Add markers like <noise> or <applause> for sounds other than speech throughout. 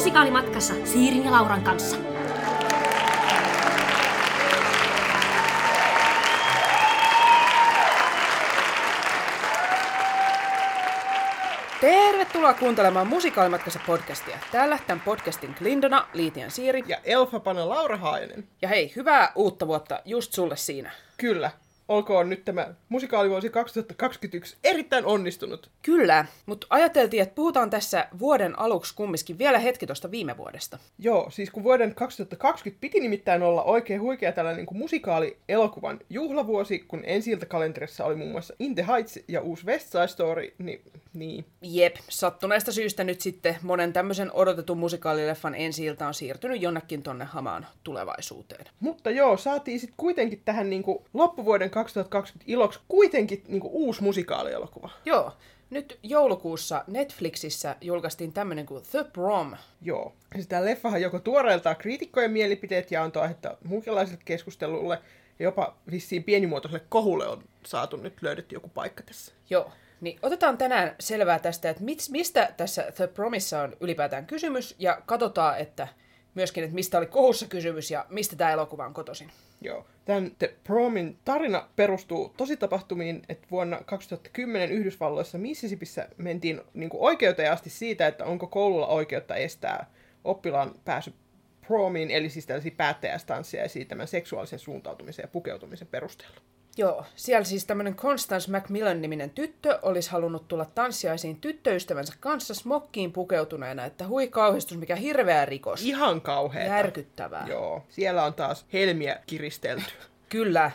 musikaalimatkassa Siirin ja Lauran kanssa. Tervetuloa kuuntelemaan Musikaalimatkassa podcastia. Täällä tämän podcastin Glindona, Liitian Siiri. Ja Elfapana Laura Haajanen. Ja hei, hyvää uutta vuotta just sulle siinä. Kyllä, olkoon nyt tämä musikaalivuosi 2021 erittäin onnistunut. Kyllä, mutta ajateltiin, että puhutaan tässä vuoden aluksi kumminkin vielä hetki tuosta viime vuodesta. Joo, siis kun vuoden 2020 piti nimittäin olla oikein huikea tällainen niin musikaali-elokuvan juhlavuosi, kun ensi kalenterissa oli muun muassa In the Heights ja uusi West Side Story, niin, niin. Jep, sattuneesta syystä nyt sitten monen tämmöisen odotetun musikaalileffan ensi on siirtynyt jonnekin tonne hamaan tulevaisuuteen. Mutta joo, saatiin sitten kuitenkin tähän niin kuin loppuvuoden 2020 iloksi kuitenkin niin kuin uusi musikaalielokuva. Joo. Nyt joulukuussa Netflixissä julkaistiin tämmöinen kuin The Prom. Joo. Tämä leffahan joko tuoreeltaan kriitikkojen mielipiteet ja antoi aihetta muukalaiselle keskustelulle ja jopa vissiin pienimuotoiselle kohulle on saatu nyt löydetty joku paikka tässä. Joo. Niin otetaan tänään selvää tästä, että mistä tässä The Promissa on ylipäätään kysymys ja katsotaan, että myöskin, että mistä oli kohussa kysymys ja mistä tämä elokuva on kotoisin. Joo. Tämän The Promin tarina perustuu tositapahtumiin, että vuonna 2010 Yhdysvalloissa Mississippissä mentiin niin kuin oikeuteen asti siitä, että onko koululla oikeutta estää oppilaan pääsy promiin, eli siis tällaisia päättäjästanssia ja siitä seksuaalisen suuntautumisen ja pukeutumisen perusteella. Joo, siellä siis tämmöinen Constance Macmillan-niminen tyttö olisi halunnut tulla tanssiaisiin tyttöystävänsä kanssa smokkiin pukeutuneena, että hui kauhistus, mikä hirveä rikos. Ihan kauheaa. Järkyttävää. Joo, siellä on taas helmiä kiristelty. <laughs> Kyllä,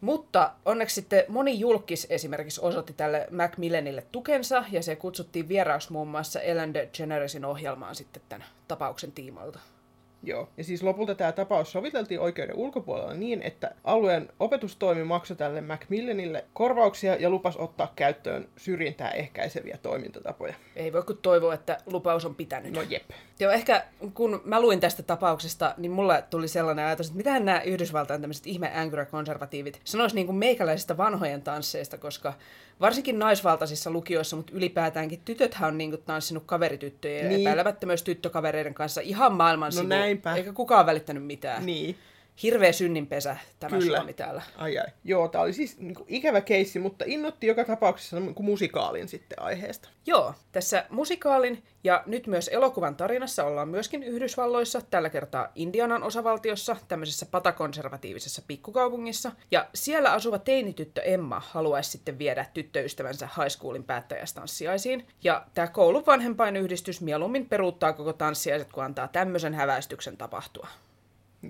mutta onneksi sitten moni julkis esimerkiksi osoitti tälle Macmillanille tukensa, ja se kutsuttiin vieraaksi muun muassa Ellen DeGeneresin ohjelmaan sitten tämän tapauksen tiimoilta. Joo, ja siis lopulta tämä tapaus soviteltiin oikeuden ulkopuolella niin, että alueen opetustoimi maksoi tälle Macmillanille korvauksia ja lupas ottaa käyttöön syrjintää ehkäiseviä toimintatapoja. Ei voi kuin toivoa, että lupaus on pitänyt. No jep. Joo, ehkä kun mä luin tästä tapauksesta, niin mulle tuli sellainen ajatus, että mitähän nämä Yhdysvaltain tämmöiset ihme konservatiivit sanois niin kuin meikäläisistä vanhojen tansseista, koska varsinkin naisvaltaisissa lukioissa, mutta ylipäätäänkin tytöthän on niin kuin tanssinut kaverityttöjen niin. ja epäilemättä myös tyttökavereiden kanssa ihan maailman no sivu, näinpä. eikä kukaan välittänyt mitään. Niin hirveä synninpesä tämä Kyllä. Suomi täällä. Ai ai. Joo, tämä oli siis niin kuin, ikävä keissi, mutta innotti joka tapauksessa niin kuin, musikaalin sitten aiheesta. Joo, tässä musikaalin ja nyt myös elokuvan tarinassa ollaan myöskin Yhdysvalloissa, tällä kertaa Indianan osavaltiossa, tämmöisessä patakonservatiivisessa pikkukaupungissa. Ja siellä asuva teinityttö Emma haluaisi sitten viedä tyttöystävänsä high schoolin päättäjästanssiaisiin. Ja tämä koulun vanhempainyhdistys mieluummin peruuttaa koko tanssiaiset, kun antaa tämmöisen häväistyksen tapahtua.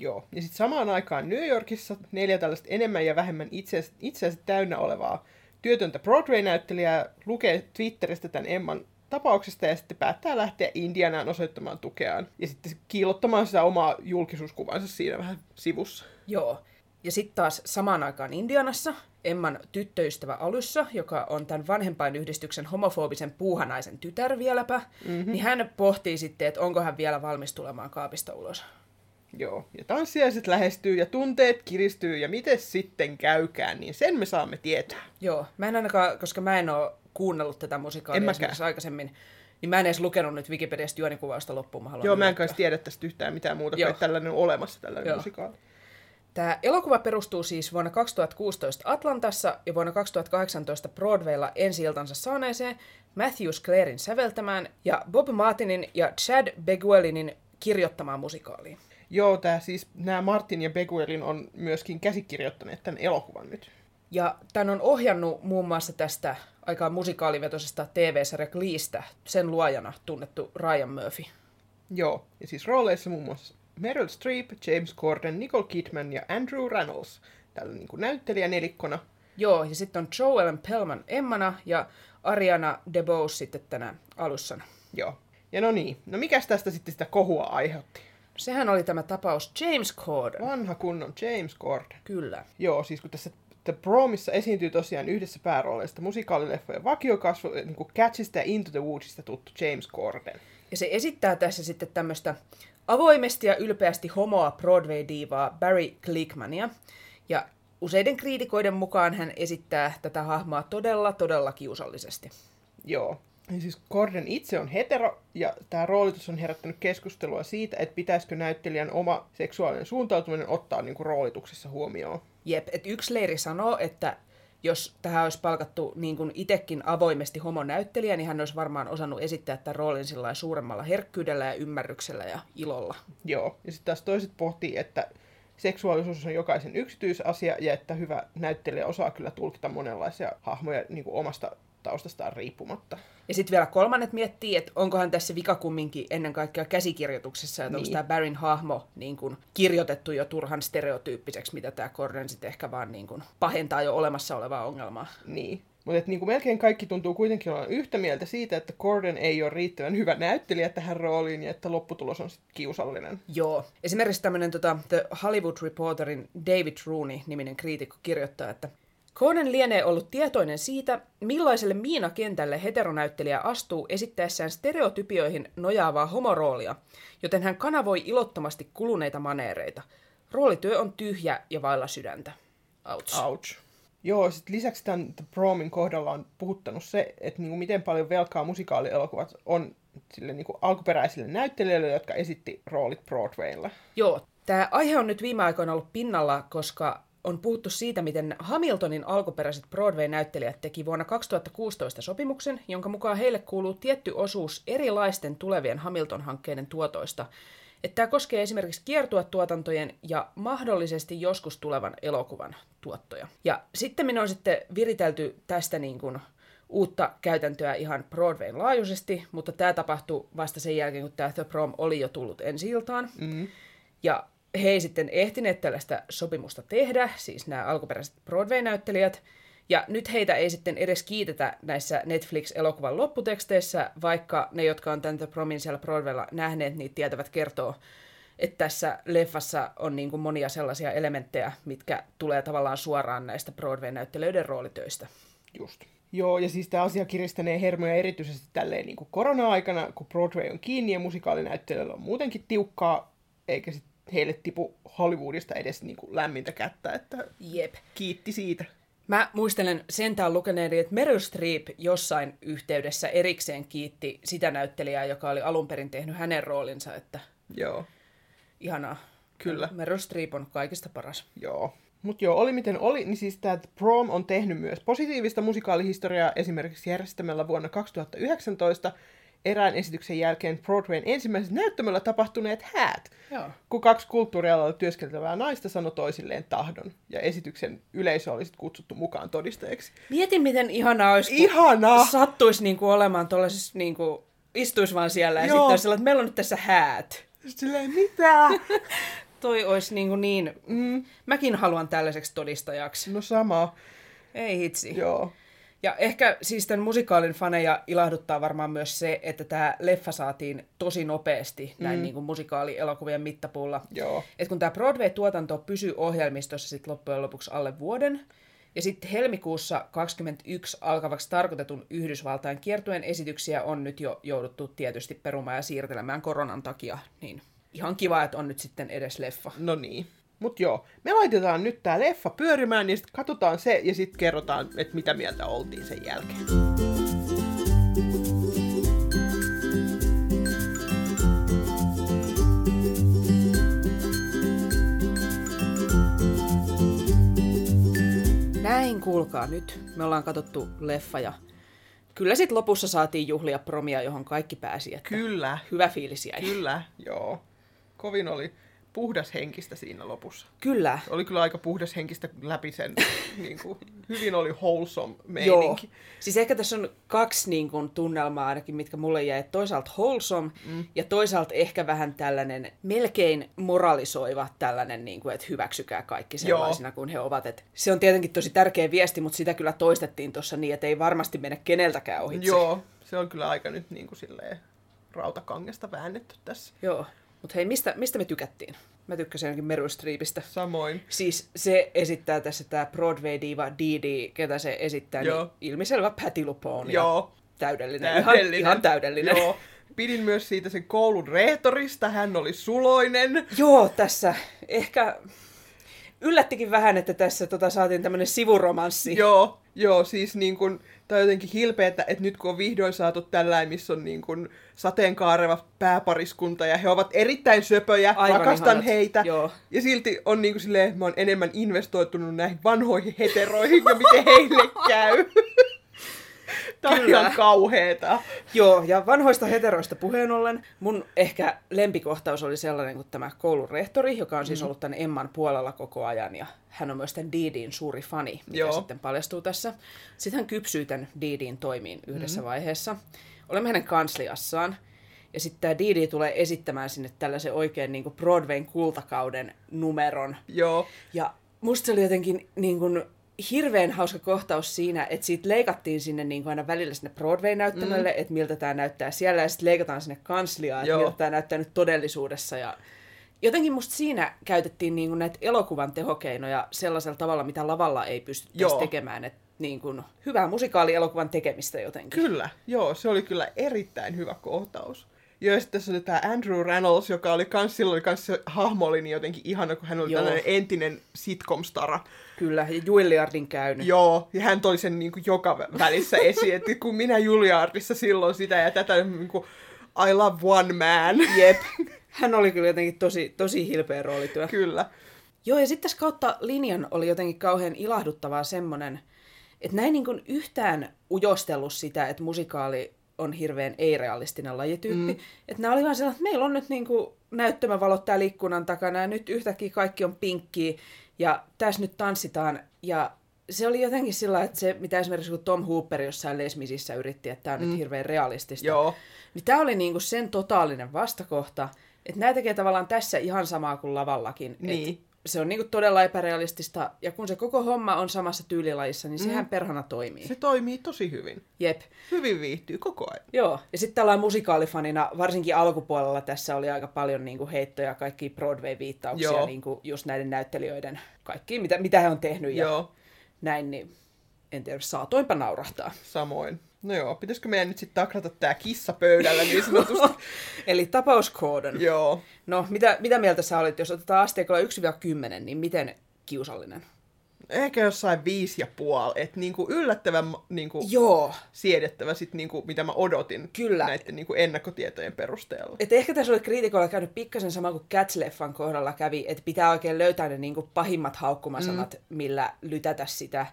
Joo. Ja sitten samaan aikaan New Yorkissa neljä tällaista enemmän ja vähemmän itseänsä, itseänsä täynnä olevaa työtöntä Broadway-näyttelijää lukee Twitteristä tämän Emman tapauksesta ja sitten päättää lähteä Indianaan osoittamaan tukeaan. Ja sitten kiilottamaan sitä omaa julkisuuskuvansa siinä vähän sivussa. Joo. Ja sitten taas samaan aikaan Indianassa Emman tyttöystävä Alussa, joka on tämän vanhempainyhdistyksen homofobisen puuhanaisen tytär vieläpä, mm-hmm. niin hän pohtii sitten, että onko hän vielä valmis tulemaan kaapista ulos. Joo, ja tanssiaiset lähestyy ja tunteet kiristyy ja miten sitten käykään, niin sen me saamme tietää. Joo, mä en ainakaan, koska mä en ole kuunnellut tätä musikaalia aikaisemmin, niin mä en edes lukenut nyt Wikipediasta juonikuvausta loppuun. Mä Joo, mä en kanssa tiedä tästä yhtään mitään muuta, kuin tällainen on olemassa tällainen Joo. musikaali. Tämä elokuva perustuu siis vuonna 2016 Atlantassa ja vuonna 2018 Broadwaylla ensi saaneeseen Matthew Clarein säveltämään ja Bob Martinin ja Chad Beguelinin kirjoittamaan musikaaliin. Joo, tää siis, nämä Martin ja Beguelin on myöskin käsikirjoittaneet tämän elokuvan nyt. Ja tämän on ohjannut muun muassa tästä aika musikaalivetoisesta TV-sarja Gleestä sen luojana tunnettu Ryan Murphy. Joo, ja siis rooleissa muun muassa Meryl Streep, James Corden, Nicole Kidman ja Andrew Reynolds, tällä niin näyttelijänelikkona. Joo, ja sitten on Joel Pellman Emmana ja Ariana DeBose sitten tänä alussana. Joo. Ja no niin, no mikäs tästä sitten sitä kohua aiheutti? Sehän oli tämä tapaus James Corden. Vanha kunnon James Corden. Kyllä. Joo, siis kun tässä The Promissa esiintyy tosiaan yhdessä päärooleista musikaalileffojen vakiokasvu, niin kuin Catchista ja Into the Woodsista tuttu James Corden. Ja se esittää tässä sitten tämmöistä avoimesti ja ylpeästi homoa Broadway-diivaa Barry Glickmania. Ja useiden kriitikoiden mukaan hän esittää tätä hahmoa todella, todella kiusallisesti. Joo. Ja siis Gordon itse on hetero, ja tämä roolitus on herättänyt keskustelua siitä, että pitäisikö näyttelijän oma seksuaalinen suuntautuminen ottaa niin kuin roolituksessa huomioon. Jep, että yksi leiri sanoo, että jos tähän olisi palkattu niin kuin itekin avoimesti homonäyttelijä, niin hän olisi varmaan osannut esittää tämän roolin suuremmalla herkkyydellä ja ymmärryksellä ja ilolla. Joo, ja sitten taas toiset pohtii, että seksuaalisuus on jokaisen yksityisasia ja että hyvä näyttelijä osaa kyllä tulkita monenlaisia hahmoja niin kuin omasta taustastaan riippumatta. Ja sitten vielä kolmannet miettii, että onkohan tässä vika kumminkin ennen kaikkea käsikirjoituksessa, että niin. onko tämä Barryn hahmo niin kun, kirjoitettu jo turhan stereotyyppiseksi, mitä tämä Gordon sitten ehkä vaan niin kun, pahentaa jo olemassa olevaa ongelmaa. Niin. Mutta niin melkein kaikki tuntuu kuitenkin olevan yhtä mieltä siitä, että Gordon ei ole riittävän hyvä näyttelijä tähän rooliin ja että lopputulos on sitten kiusallinen. Joo. Esimerkiksi tämmöinen tota, The Hollywood Reporterin David Rooney-niminen kriitikko kirjoittaa, että Conan lienee ollut tietoinen siitä, millaiselle miinakentälle heteronäyttelijä astuu esittäessään stereotypioihin nojaavaa homoroolia, joten hän kanavoi ilottomasti kuluneita maneereita. Roolityö on tyhjä ja vailla sydäntä. Ouch. Ouch. Joo, sit lisäksi tämän The Promin kohdalla on puhuttanut se, että niinku miten paljon velkaa musikaalielokuvat on sille niinku alkuperäisille näyttelijöille, jotka esitti roolit Broadwaylla. Joo, tämä aihe on nyt viime aikoina ollut pinnalla, koska on puhuttu siitä, miten Hamiltonin alkuperäiset Broadway-näyttelijät teki vuonna 2016 sopimuksen, jonka mukaan heille kuuluu tietty osuus erilaisten tulevien Hamilton-hankkeiden tuotoista. Että tämä koskee esimerkiksi kiertuatuotantojen ja mahdollisesti joskus tulevan elokuvan tuottoja. Ja sitten minä on sitten viritelty tästä niin kuin uutta käytäntöä ihan Broadwayn laajuisesti, mutta tämä tapahtui vasta sen jälkeen, kun tämä The Prom oli jo tullut ensi iltaan. Mm. Ja he ei sitten ehtineet tällaista sopimusta tehdä, siis nämä alkuperäiset Broadway-näyttelijät, ja nyt heitä ei sitten edes kiitetä näissä Netflix-elokuvan lopputeksteissä, vaikka ne, jotka on tämän The Promin siellä Broadwaylla nähneet, niin tietävät kertoa, että tässä leffassa on niin kuin monia sellaisia elementtejä, mitkä tulee tavallaan suoraan näistä Broadway-näyttelijöiden roolitöistä. Just. Joo, ja siis tämä asia kiristänee hermoja erityisesti tälleen niin kuin korona-aikana, kun Broadway on kiinni ja musikaalinäyttelijöillä on muutenkin tiukkaa, eikä sitten heille tipu Hollywoodista edes niin kuin lämmintä kättä, että Jep. kiitti siitä. Mä muistelen sentään lukeneeni, että Meryl Streep jossain yhteydessä erikseen kiitti sitä näyttelijää, joka oli alun perin tehnyt hänen roolinsa, että Joo. ihanaa. Kyllä. Meryl Streep on kaikista paras. Joo. Mutta joo, oli miten oli, niin siis tämä Prom on tehnyt myös positiivista musikaalihistoriaa esimerkiksi järjestämällä vuonna 2019 erään esityksen jälkeen Broadwayn ensimmäisessä näyttämöllä tapahtuneet häät, Joo. kun kaksi kulttuurialalla työskentelevää naista sanoi toisilleen tahdon, ja esityksen yleisö olisi kutsuttu mukaan todistajaksi. Mietin, miten ihanaa olisi, Ihanaa! sattuisi niinku olemaan tuollaisessa, niinku, istuisi vaan siellä ja sitten olisi että meillä on nyt tässä häät. Silleen, mitä? <laughs> Toi olisi niinku niin, mm, mäkin haluan tällaiseksi todistajaksi. no sama, Ei hitsi. joo. Ja ehkä siis tämän musikaalin faneja ilahduttaa varmaan myös se, että tämä leffa saatiin tosi nopeasti näin mm. niin kuin musikaalielokuvien mittapuulla. Joo. Et kun tämä Broadway-tuotanto pysyy ohjelmistossa sit loppujen lopuksi alle vuoden, ja sitten helmikuussa 21 alkavaksi tarkoitetun Yhdysvaltain kiertueen esityksiä on nyt jo jouduttu tietysti perumaan ja siirtelemään koronan takia, niin ihan kiva, että on nyt sitten edes leffa. No niin. Mut joo, me laitetaan nyt tää leffa pyörimään, niin sitten katsotaan se ja sitten kerrotaan, että mitä mieltä oltiin sen jälkeen. Näin, kuulkaa nyt. Me ollaan katsottu leffa ja kyllä sit lopussa saatiin juhlia promia, johon kaikki pääsi. Että Kyllä, Hyvä fiilis jäi. kyllä, joo. Kovin oli puhdas henkistä siinä lopussa. Kyllä. Oli kyllä aika puhdas henkistä läpi sen, <laughs> niin kuin, hyvin oli wholesome Joo. meininki. Siis ehkä tässä on kaksi niin kuin, tunnelmaa ainakin, mitkä mulle jäi. Toisaalta wholesome mm. ja toisaalta ehkä vähän tällainen melkein moralisoiva tällainen, niin kuin, että hyväksykää kaikki sellaisina kuin he ovat. Et se on tietenkin tosi tärkeä viesti, mutta sitä kyllä toistettiin tuossa niin, että ei varmasti mene keneltäkään ohitse. Joo, se on kyllä aika nyt niin kuin silleen rautakangesta väännetty tässä. Joo. Mutta hei, mistä, mistä me tykättiin? Mä tykkäsin ainakin Meryl Streepistä. Samoin. Siis se esittää tässä tämä Broadway-diva Didi, ketä se esittää, Joo. niin ilmiselvä Patty LuPone. Joo. Täydellinen. Täydellinen. Ihan, ihan täydellinen. Joo. Pidin myös siitä sen koulun rehtorista, hän oli suloinen. Joo, tässä ehkä yllättikin vähän, että tässä tota, saatiin tämmöinen sivuromanssi. Joo, joo, siis niin kun, tai jotenkin hilpeä, että, että nyt kun on vihdoin saatu tällainen, missä on niin kuin sateenkaareva pääpariskunta ja he ovat erittäin söpöjä, Aivan rakastan ihanat. heitä. Joo. Ja silti on niin kuin silleen, että mä oon enemmän investoitunut näihin vanhoihin heteroihin ja miten heille käy. Tämä on kauheeta. Joo, ja vanhoista heteroista puheen ollen, mun ehkä lempikohtaus oli sellainen kuin tämä koulun rehtori, joka on siis Mm. ollut tämän Emman puolella koko ajan, ja hän on myös tämän Diidin suuri fani, mikä Joo. sitten paljastuu tässä. Sitten hän kypsyy tämän Diidin toimiin yhdessä Mm. vaiheessa. Olemme hänen kansliassaan, ja sitten tämä Didi tulee esittämään sinne tällaisen oikein niin kuin Broadwayn kultakauden numeron, Joo. ja musta se oli jotenkin niin kuin, hirveän hauska kohtaus siinä, että siitä leikattiin sinne niin kuin aina välillä sinne Broadway-näyttämölle, mm. että miltä tämä näyttää siellä, ja sitten leikataan sinne kansliaan, että miltä tämä näyttää nyt todellisuudessa. Ja jotenkin musta siinä käytettiin niin kuin näitä elokuvan tehokeinoja sellaisella tavalla, mitä lavalla ei pystyttäisi Joo. tekemään. Että niin kuin, hyvää musikaalielokuvan tekemistä jotenkin. Kyllä, joo, se oli kyllä erittäin hyvä kohtaus. Joo, ja sitten tässä oli tämä Andrew Reynolds, joka oli kans, silloin oli kans se hahmo oli niin jotenkin ihana, kun hän oli Joo. tällainen entinen sitcom-stara. Kyllä, ja Juilliardin käynyt. Joo, ja hän toi sen niin kuin joka vä- välissä esiin, että kun minä Juliardissa silloin sitä ja tätä, niin kuin, I love one man. Jep. Hän oli kyllä jotenkin tosi, tosi hilpeä roolityö. Kyllä. Joo, ja sitten tässä kautta linjan oli jotenkin kauhean ilahduttavaa semmonen, että näin niin kuin yhtään ujostellut sitä, että musikaali on hirveän ei-realistinen lajityyppi. Mm. Että nämä oli vaan sellainen, että meillä on nyt niin kuin näyttämävalot täällä ikkunan takana ja nyt yhtäkkiä kaikki on pinkkiä ja tässä nyt tanssitaan. Ja se oli jotenkin sillä että se, mitä esimerkiksi kun Tom Hooper jossain Les Misisissä yritti, että tämä on mm. nyt hirveän realistista. Joo. Niin tämä oli niinku sen totaalinen vastakohta, että nämä tekee tavallaan tässä ihan samaa kuin lavallakin. Niin. Et se on niinku todella epärealistista, ja kun se koko homma on samassa tyylilajissa, niin sehän perhana toimii. Se toimii tosi hyvin. Jep. Hyvin viihtyy koko ajan. Joo, ja sitten tällainen musikaalifanina, varsinkin alkupuolella tässä oli aika paljon niinku heittoja, kaikki Broadway-viittauksia, Joo. niinku just näiden näyttelijöiden, kaikki mitä, mitä he on tehnyt ja Joo, näin, niin en tiedä, saatoinpa naurahtaa. samoin. No joo, pitäisikö meidän nyt sitten taklata tää kissa pöydällä niin sanotusti? <laughs> Eli tapauskoodon. joo. No, mitä, mitä mieltä sä olit, jos otetaan asteikolla 1-10, niin miten kiusallinen? Ehkä jossain viisi ja puoli, että niinku yllättävän niinku Joo. siedettävä sit niinku, mitä mä odotin Kyllä. näiden niinku ennakkotietojen perusteella. Et ehkä tässä oli kriitikoilla käynyt pikkasen sama kuin Cats-leffan kohdalla kävi, että pitää oikein löytää ne niinku pahimmat haukkumasanat, mm. millä lytätä sitä.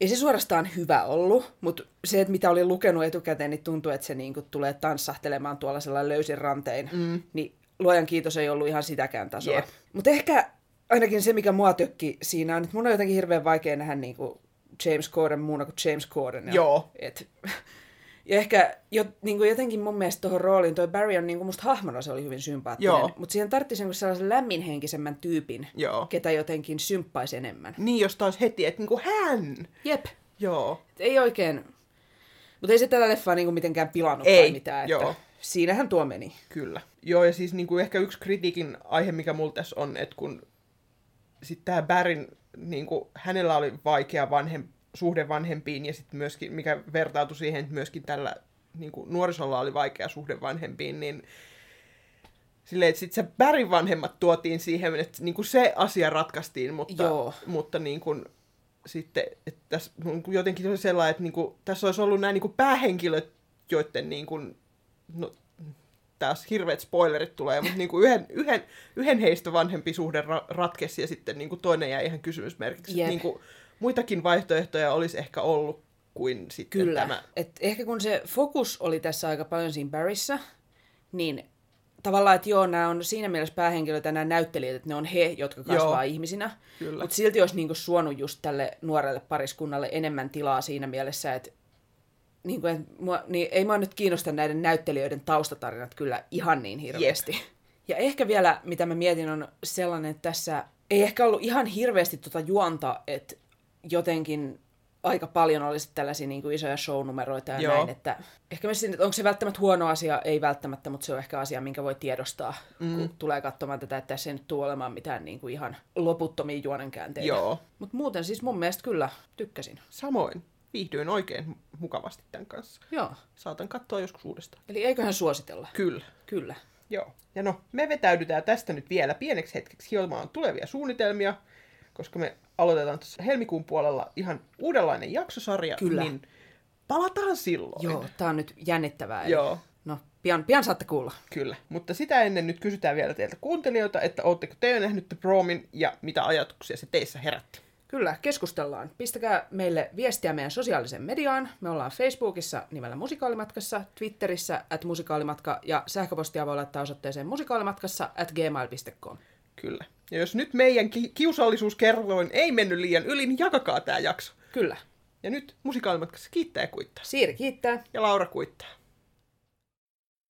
Ei se suorastaan hyvä ollut, mutta se, että mitä olin lukenut etukäteen, niin tuntuu, että se niinku tulee tanssahtelemaan tuolla sellainen löysin rantein. Mm. Niin luojan kiitos ei ollut ihan sitäkään tasoa. Jep. Mutta ehkä ainakin se, mikä mua tökki siinä on, että mun on jotenkin hirveän vaikea nähdä niinku James Corden muuna kuin James Corden. Joo. Et, <laughs> ja ehkä jo, niin kuin jotenkin mun mielestä tuohon rooliin, toi Barry on niin kuin musta hahmona se oli hyvin sympaattinen, Joo. mutta siihen tarvitsisi niin sellaisen lämminhenkisemmän tyypin, Joo. ketä jotenkin symppaisi enemmän. Niin, jos taas heti, että niinku hän. Jep. Joo. Et ei oikein, mutta ei se tätä leffaa niin kuin mitenkään pilannut Ei, tai mitään, että joo. siinähän tuo meni. Kyllä. Joo, ja siis niinku ehkä yksi kritiikin aihe, mikä mulla tässä on, että kun sitten tämä Bärin, niinku, hänellä oli vaikea vanhem, suhde vanhempiin, ja sitten myöskin, mikä vertautui siihen, että myöskin tällä niinku, nuorisolla oli vaikea suhde vanhempiin, niin silleen, että sitten se Bärin vanhemmat tuotiin siihen, että niinku se asia ratkaistiin, mutta, Joo. mutta niinku, sitten, että tässä niinku jotenkin sellainen, että niinku, tässä olisi ollut nämä niinku päähenkilöt, joiden niinku, no, taas hirveät spoilerit tulee, mutta niinku yhden, <laughs> yhden, yhden heistä vanhempi suhde ra- ratkesi ja sitten niinku toinen jäi ihan kysymysmerkiksi. Jep. Niinku, muitakin vaihtoehtoja olisi ehkä ollut kuin sitten Kyllä. tämä. Et ehkä kun se fokus oli tässä aika paljon siinä Barryssä, niin tavallaan, että joo, nämä on siinä mielessä päähenkilöitä, nämä näyttelijät, että ne on he, jotka kasvaa Joo. ihmisinä. Mutta silti olisi niinku suonut just tälle nuorelle pariskunnalle enemmän tilaa siinä mielessä, että niinku, et mua, niin ei mua nyt kiinnosta näiden näyttelijöiden taustatarinat kyllä ihan niin hirveästi. Jep. Ja ehkä vielä, mitä mä mietin, on sellainen, että tässä ei ehkä ollut ihan hirveästi tuota juonta, että jotenkin aika paljon olisi tällaisia niin kuin isoja shownumeroita ja Joo. näin, että ehkä siinä, että onko se välttämättä huono asia, ei välttämättä, mutta se on ehkä asia, minkä voi tiedostaa, mm. kun tulee katsomaan tätä, että tässä ei nyt tule olemaan mitään niin kuin ihan loputtomia juonenkäänteitä. Joo. Mutta muuten siis mun mielestä kyllä tykkäsin. Samoin. Viihdyin oikein mukavasti tämän kanssa. Joo. Saatan katsoa joskus uudestaan. Eli eiköhän suositella. Kyllä. Kyllä. Joo. Ja no, me vetäydytään tästä nyt vielä pieneksi hetkeksi hiomaan tulevia suunnitelmia, koska me aloitetaan tuossa helmikuun puolella ihan uudenlainen jaksosarja. Kyllä. Niin palataan silloin. Joo, tää on nyt jännittävää. eli- Joo. No, pian, pian saatte kuulla. Kyllä, mutta sitä ennen nyt kysytään vielä teiltä kuuntelijoita, että ootteko te jo nähnyt The Promin ja mitä ajatuksia se teissä herätti? Kyllä, keskustellaan. Pistäkää meille viestiä meidän sosiaaliseen mediaan. Me ollaan Facebookissa nimellä Musikaalimatkassa, Twitterissä at musikaalimatka ja sähköpostia voi laittaa osoitteeseen musikaalimatkassa at gmail.com. Kyllä. Ja jos nyt meidän ki- kiusallisuuskerroin ei mennyt liian yli, niin jakakaa tämä jakso. Kyllä. Ja nyt musikaalimatkassa kiittää ja kuittaa. Siiri kiittää. Ja Laura kuittaa.